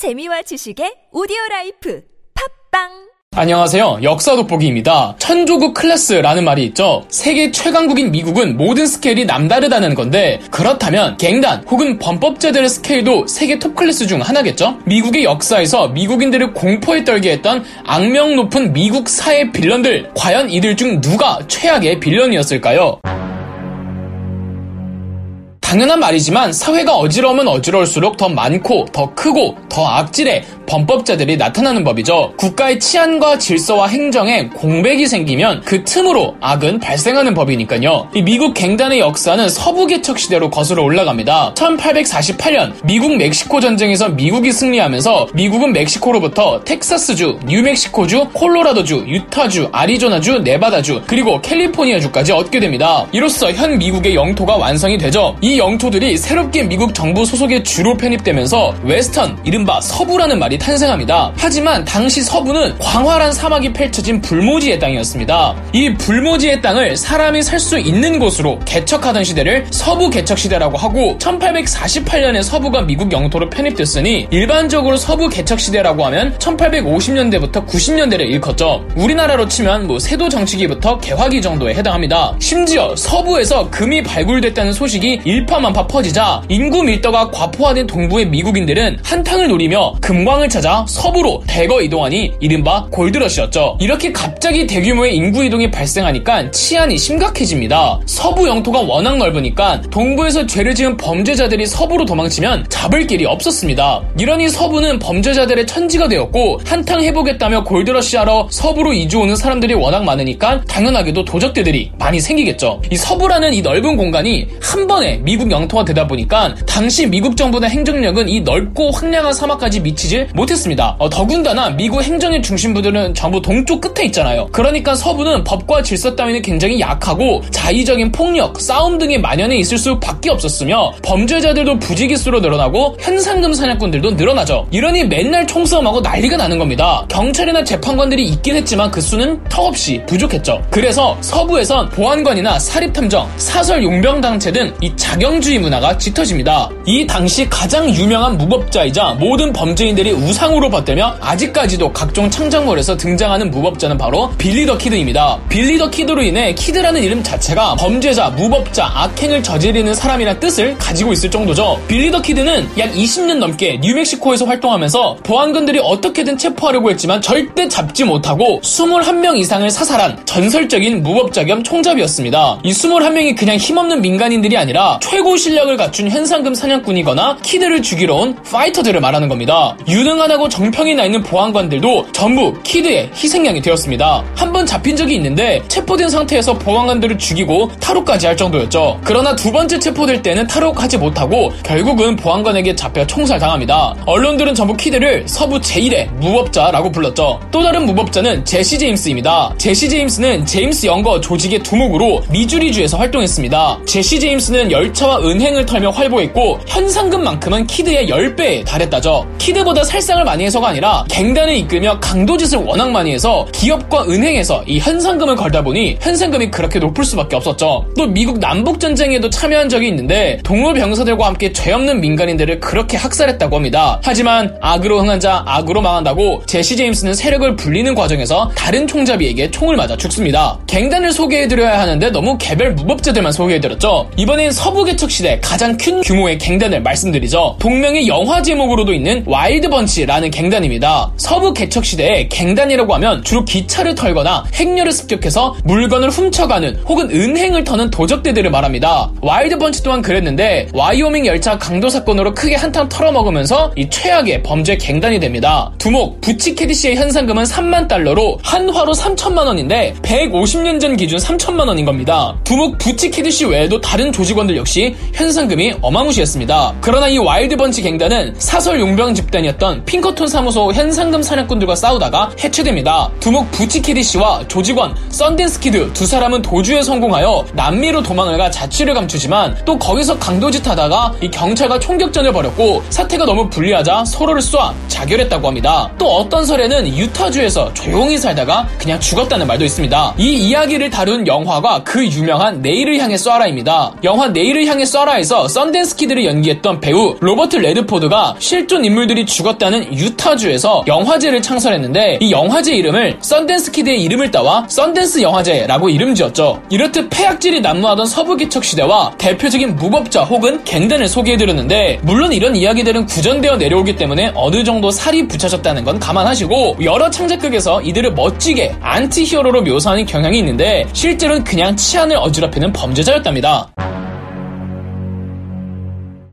재미와 지식의 오디오 라이프 팟빵 안녕하세요. 역사 돋보기입니다. 천조국 클래스라는 말이 있죠. 세계 최강국인 미국은 모든 스케일이 남다르다는 건데 그렇다면 갱단 혹은 범법자들의 스케일도 세계 톱 클래스 중 하나겠죠? 미국의 역사에서 미국인들을 공포에 떨게 했던 악명 높은 미국 사회 빌런들 과연 이들 중 누가 최악의 빌런이었을까요? 당연한 말이지만 사회가 어지러우면 어지러울수록 더 많고 더 크고 더 악질의 범법자들이 나타나는 법이죠. 국가의 치안과 질서와 행정에 공백이 생기면 그 틈으로 악은 발생하는 법이니까요. 이 미국 갱단의 역사는 서부 개척 시대로 거슬러 올라갑니다. 1848년 미국 멕시코 전쟁에서 미국이 승리하면서 미국은 멕시코로부터 텍사스주, 뉴멕시코주, 콜로라도주, 유타주, 아리조나주, 네바다주, 그리고 캘리포니아주까지 얻게 됩니다. 이로써 현 미국의 영토가 완성이 되죠. 이 영토들이 새롭게 미국 정부 소속의 주로 편입되면서 웨스턴, 이른바 서부라는 말이 탄생합니다. 하지만 당시 서부는 광활한 사막이 펼쳐진 불모지의 땅이었습니다. 이 불모지의 땅을 사람이 살 수 있는 곳으로 개척하던 시대를 서부 개척 시대라고 하고 1848년에 서부가 미국 영토로 편입됐으니 일반적으로 서부 개척 시대라고 하면 1850년대부터 90년대를 일컫죠. 우리나라로 치면 뭐 세도 정치기부터 개화기 정도에 해당합니다. 심지어 서부에서 금이 발굴됐다는 소식이 일파만파 퍼지자 인구 밀도가 과포화된 동부의 미국인들은 한탕을 노리며 금광을 찾아 서부로 대거 이동하니 이른바 골드러시였죠. 이렇게 갑자기 대규모의 인구 이동이 발생하니까 치안이 심각해집니다. 서부 영토가 워낙 넓으니까 동부에서 죄를 지은 범죄자들이 서부로 도망치면 잡을 길이 없었습니다. 이러니 서부는 범죄자들의 천지가 되었고 한탕 해보겠다며 골드러시하러 서부로 이주오는 사람들이 워낙 많으니까 당연하게도 도적대들이 많이 생기겠죠. 이 서부라는 이 넓은 공간이 한 번에 미국 영토가 되다 보니까 당시 미국 정부의 행정력은 이 넓고 황량한 사막까지 미치질 못했습니다. 어, 더군다나 미국 행정의 중심부들은 전부 동쪽 끝에 있잖아요. 그러니까 서부는 법과 질서 따위는 굉장히 약하고 자의적인 폭력, 싸움 등이 만연해 있을 수밖에 없었으며 범죄자들도 부지기수로 늘어나고 현상금 사냥꾼들도 늘어나죠. 이러니 맨날 총싸움하고 난리가 나는 겁니다. 경찰이나 재판관들이 있긴 했지만 그 수는 턱없이 부족했죠. 그래서 서부에선 보안관이나 사립탐정, 사설 용병 단체 등 이 자경 주의 문화가 짙어집니다. 이 당시 가장 유명한 무법자이자 모든 범죄인들이 우상으로 받들며 아직까지도 각종 창작물에서 등장하는 무법자는 바로 빌리 더 키드입니다. 빌리 더 키드로 인해 키드라는 이름 자체가 범죄자, 무법자, 악행을 저지르는 사람이란 뜻을 가지고 있을 정도죠. 빌리 더 키드는 약 20년 넘게 뉴멕시코에서 활동하면서 보안관들이 어떻게든 체포하려고 했지만 절대 잡지 못하고 21명 이상을 사살한 전설적인 무법자 겸 총잡이였습니다. 이 21명이 그냥 힘없는 민간인들이 아니라 최고 실력을 갖춘 현상금 사냥꾼이거나 키드를 죽이러 온 파이터들을 말하는 겁니다. 유능하다고 정평이 나 있는 보안관들도 전부 키드의 희생양이 되었습니다. 한 번 잡힌 적이 있는데 체포된 상태에서 보안관들을 죽이고 탈옥까지 할 정도였죠. 그러나 두 번째 체포될 때는 탈옥하지 못하고 결국은 보안관에게 잡혀 총살당합니다. 언론들은 전부 키드를 서부 제1의 무법자라고 불렀죠. 또 다른 무법자는 제시 제임스입니다. 제시 제임스는 제임스 영거 조직의 두목으로 미주리주에서 활동했습니다. 제시 제임스는 열차와 은행을 털며 활보했고 현상금만큼은 키드의 10배에 달했다죠. 키드보다 살상을 많이 해서가 아니라 갱단을 이끌며 강도짓을 워낙 많이 해서 기업과 은행에서 이 현상금을 걸다 보니 현상금이 그렇게 높을 수밖에 없었죠. 또 미국 남북전쟁에도 참여한 적이 있는데 동료 병사들과 함께 죄 없는 민간인들을 그렇게 학살했다고 합니다. 하지만 악으로 흥한 자 악으로 망한다고 제시 제임스는 세력을 불리는 과정에서 다른 총잡이에게 총을 맞아 죽습니다. 갱단을 소개해드려야 하는데 너무 개별 무법자들만 소개해드렸죠. 이번엔 서부 개척 시대 가장 큰 규모의 갱단을 말씀드리죠. 동명의 영화 제목으로도 있는 와일드 번치라는 갱단입니다. 서부 개척 시대에 갱단이라고 하면 주로 기차를 털거나 행렬을 습격해서 물건을 훔쳐가는 혹은 은행을 터는 도적대들을 말합니다. 와일드 번치 또한 그랬는데 와이오밍 열차 강도 사건으로 크게 한탕 털어먹으면서 이 최악의 범죄 갱단이 됩니다. 두목 부치 캐시디의 현상금은 3만 달러로 한화로 3천만 원인데 150년 전 기준 3천만 원인 겁니다. 두목 부치 캐시디 외에도 다른 조직원들 역시 현상금이 어마무시했습니다. 그러나 이 와일드 번치 갱단은 사설 용병 집단이었던 핑커톤 사무소 현상금 사냥꾼들과 싸우다가 해체됩니다. 두목 부치 캐시디와 조직원 썬댄스 키드 두 사람은 도주에 성공하여 남미로 도망을 가 자취를 감추지만 또 거기서 강도짓 하다가 이 경찰과 총격전을 벌였고 사태가 너무 불리하자 서로를 쏘아 자결했다고 합니다. 또 어떤 설에는 유타주에서 조용히 살다가 그냥 죽었다는 말도 있습니다. 이 이야기를 다룬 영화가 그 유명한 내일을 향해 쏘아라입니다. 영화 내일을 향해 쏴라에서 썬댄스 키드를 연기했던 배우 로버트 레드포드가 실존 인물들이 죽었다는 유타주에서 영화제를 창설했는데 이 영화제 이름을 썬댄스 키드의 이름을 따와 썬댄스 영화제라고 이름 지었죠. 이렇듯 폐악질이 난무하던 서부 개척 시대와 대표적인 무법자 혹은 갱단을 소개해드렸는데 물론 이런 이야기들은 구전되어 내려오기 때문에 어느 정도 살이 붙여졌다는 건 감안하시고 여러 창작극에서 이들을 멋지게 안티히어로로 묘사하는 경향이 있는데 실제로는 그냥 치안을 어지럽히는 범죄자였답니다.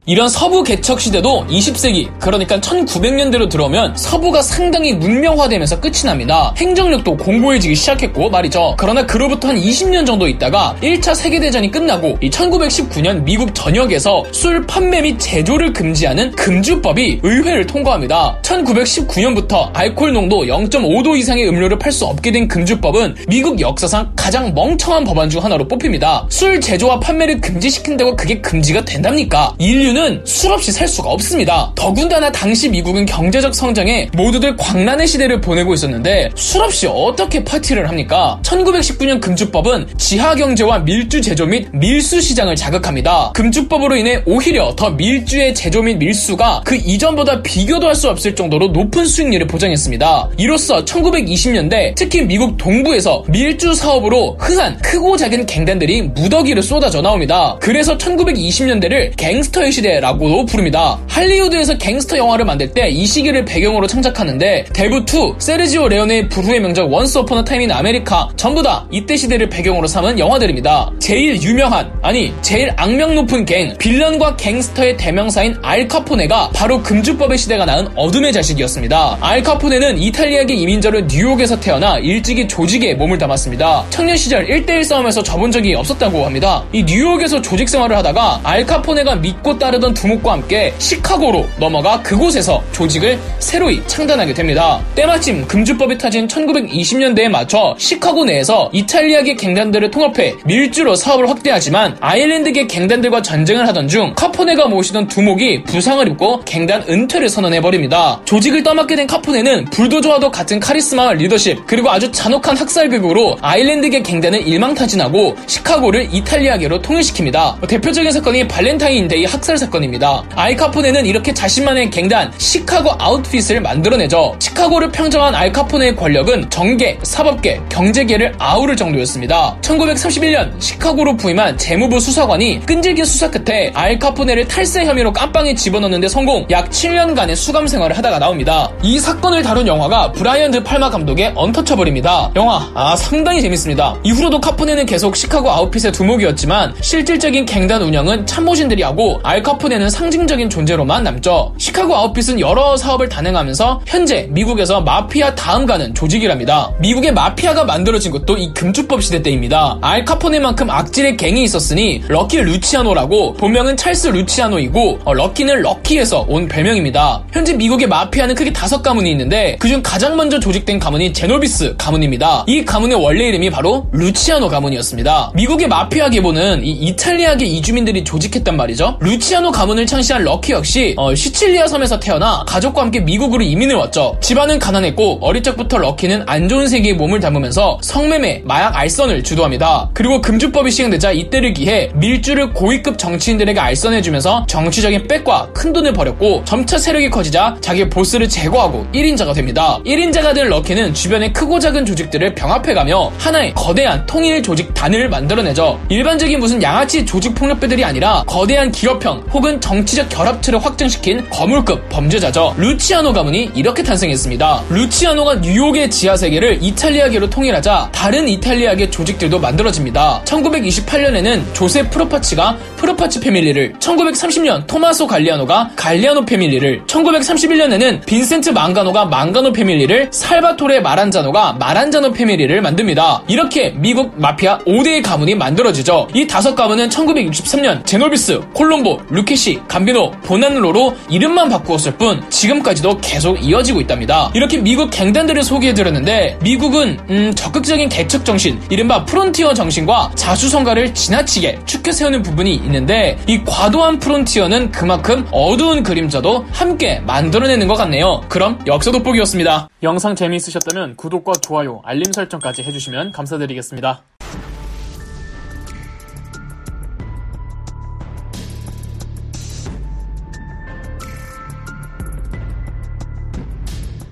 이런 서부 개척 시대도 20세기, 그러니까 1900년대로 들어오면 서부가 상당히 문명화되면서 끝이 납니다. 행정력도 공고해지기 시작했고 말이죠. 그러나 그로부터 한 20년 정도 있다가 1차 세계대전이 끝나고 1919년 미국 전역에서 술 판매 및 제조를 금지하는 금주법이 의회를 통과합니다. 1919년부터 알코올 농도 0.5도 이상의 음료를 팔 수 없게 된 금주법은 미국 역사상 가장 멍청한 법안 중 하나로 뽑힙니다. 술 제조와 판매를 금지시킨다고 그게 금지가 된답니까? 인류는 이유는 술 없이 살 수가 없습니다. 더군다나 당시 미국은 경제적 성장에 모두들 광란의 시대를 보내고 있었는데 술 없이 어떻게 파티를 합니까? 1919년 금주법은 지하 경제와 밀주 제조 및 밀수 시장을 자극합니다. 금주법으로 인해 오히려 더 밀주의 제조 및 밀수가 그 이전보다 비교도 할 수 없을 정도로 높은 수익률을 보장했습니다. 이로써 1920년대 특히 미국 동부에서 밀주 사업으로 흔한 크고 작은 갱단들이 무더기를 쏟아져 나옵니다. 그래서 1920년대를 갱스터의 시대 시대라고도 부릅니다. 할리우드에서 갱스터 영화를 만들 때 이 시기를 배경으로 창작하는데 대부2, 세르지오 레오네의 불후의 명작 Once Upon a Time in America 전부 다 이때 시대를 배경으로 삼은 영화들입니다. 제일 유명한 아니 제일 악명 높은 갱 빌런과 갱스터의 대명사인 알카포네가 바로 금주법의 시대가 낳은 어둠의 자식이었습니다. 알카포네는 이탈리아계 이민자로 뉴욕에서 태어나 일찍이 조직에 몸을 담았습니다. 청년 시절 1대1 싸움에서 져본 적이 없었다고 합니다. 이 뉴욕에서 조직 생활을 하다가 알카포네가 믿고 따르 따르던 두목과 함께 시카고로 넘어가 그곳에서 조직을 새로이 창단하게 됩니다. 때마침 금주법이 터진 1920년대에 맞춰 시카고 내에서 이탈리아계 갱단들을 통합해 밀주로 사업을 확대하지만 아일랜드계 갱단들과 전쟁을 하던 중 카포네가 모시던 두목이 부상을 입고 갱단 은퇴를 선언해버립니다. 조직을 떠맡게 된 카포네는 불도저와도 같은 카리스마와 리더십 그리고 아주 잔혹한 학살극으로 아일랜드계 갱단을 일망타진하고 시카고를 이탈리아계로 통일시킵니다. 대표적인 사건이 발렌타인데이 학살 사건 사건입니다. 알카포네는 이렇게 자신만의 갱단 시카고 아웃핏을 만들어내죠. 시카고를 평정한 알카포네의 권력은 정계, 사법계, 경제계를 아우를 정도였습니다. 1931년 시카고로 부임한 재무부 수사관이 끈질긴 수사 끝에 알카포네를 탈세 혐의로 깜빵에 집어넣는데 성공 약 7년간의 수감 생활을 하다가 나옵니다. 이 사건을 다룬 영화가 브라이언 드 팔마 감독의 언터처블입니다. 영화 아 상당히 재밌습니다. 이후로도 카포네는 계속 시카고 아웃핏의 두목이었지만 실질적인 갱단 운영은 참모진들이 하고 알 카포네는 상징적인 존재로만 남죠. 시카고 아웃핏은 여러 사업을 단행하면서 현재 미국에서 마피아 다음 가는 조직이랍니다. 미국의 마피아가 만들어진 것도 이 금주법 시대 때입니다. 알 카포네만큼 악질의 갱이 있었으니 럭키 루치아노라고 본명은 찰스 루치아노이고 어, 럭키는 lucky에서 온 별명입니다. 현재 미국의 마피아는 크게 다섯 가문이 있는데 그중 가장 먼저 조직된 가문이 제노비스 가문입니다. 이 가문의 원래 이름이 바로 루치아노 가문이었습니다. 미국의 마피아 계보는 이 이탈리아계 이주민들이 조직했단 말이죠. 루치아 노 시카노 가문을 창시한 럭키 역시 어, 시칠리아 섬에서 태어나 가족과 함께 미국으로 이민을 왔죠. 집안은 가난했고 어릴 적부터 럭키는 안 좋은 세계에 몸을 담으면서 성매매, 마약 알선을 주도합니다. 그리고 금주법이 시행되자 이때를 기해 밀주를 고위급 정치인들에게 알선해주면서 정치적인 빽과 큰 돈을 벌였고 점차 세력이 커지자 자기 보스를 제거하고 1인자가 됩니다. 1인자가 된 럭키는 주변의 크고 작은 조직들을 병합해가며 하나의 거대한 통일 조직 단을 만들어내죠. 일반적인 무슨 양아치 조직 폭력배들이 아니라 거대한 기업형 혹은 정치적 결합체를 확증시킨 거물급 범죄자죠. 루치아노 가문이 이렇게 탄생했습니다. 루치아노가 뉴욕의 지하 세계를 이탈리아계로 통일하자 다른 이탈리아계 조직들도 만들어집니다. 1928년에는 조셉 프로파치가 프로파치 패밀리를, 1930년 토마소 갈리아노가 갈리아노 패밀리를, 1931년에는 빈센트 망가노가 망가노 패밀리를, 살바토레 마란자노가 마란자노 패밀리를 만듭니다. 이렇게 미국 마피아 5대의 가문이 만들어지죠. 이 다섯 가문은 1963년 제노비스, 콜롬보, 루키 루케시, 감비노, 보나노로 이름만 바꾸었을 뿐 지금까지도 계속 이어지고 있답니다. 이렇게 미국 갱단들을 소개해드렸는데 미국은 음, 적극적인 개척 정신, 이른바 프론티어 정신과 자수성가를 지나치게 추켜 세우는 부분이 있는데 이 과도한 프론티어는 그만큼 어두운 그림자도 함께 만들어내는 것 같네요. 그럼 역사 돋보기였습니다. 영상 재미있으셨다면 구독과 좋아요, 알림 설정까지 해주시면 감사드리겠습니다.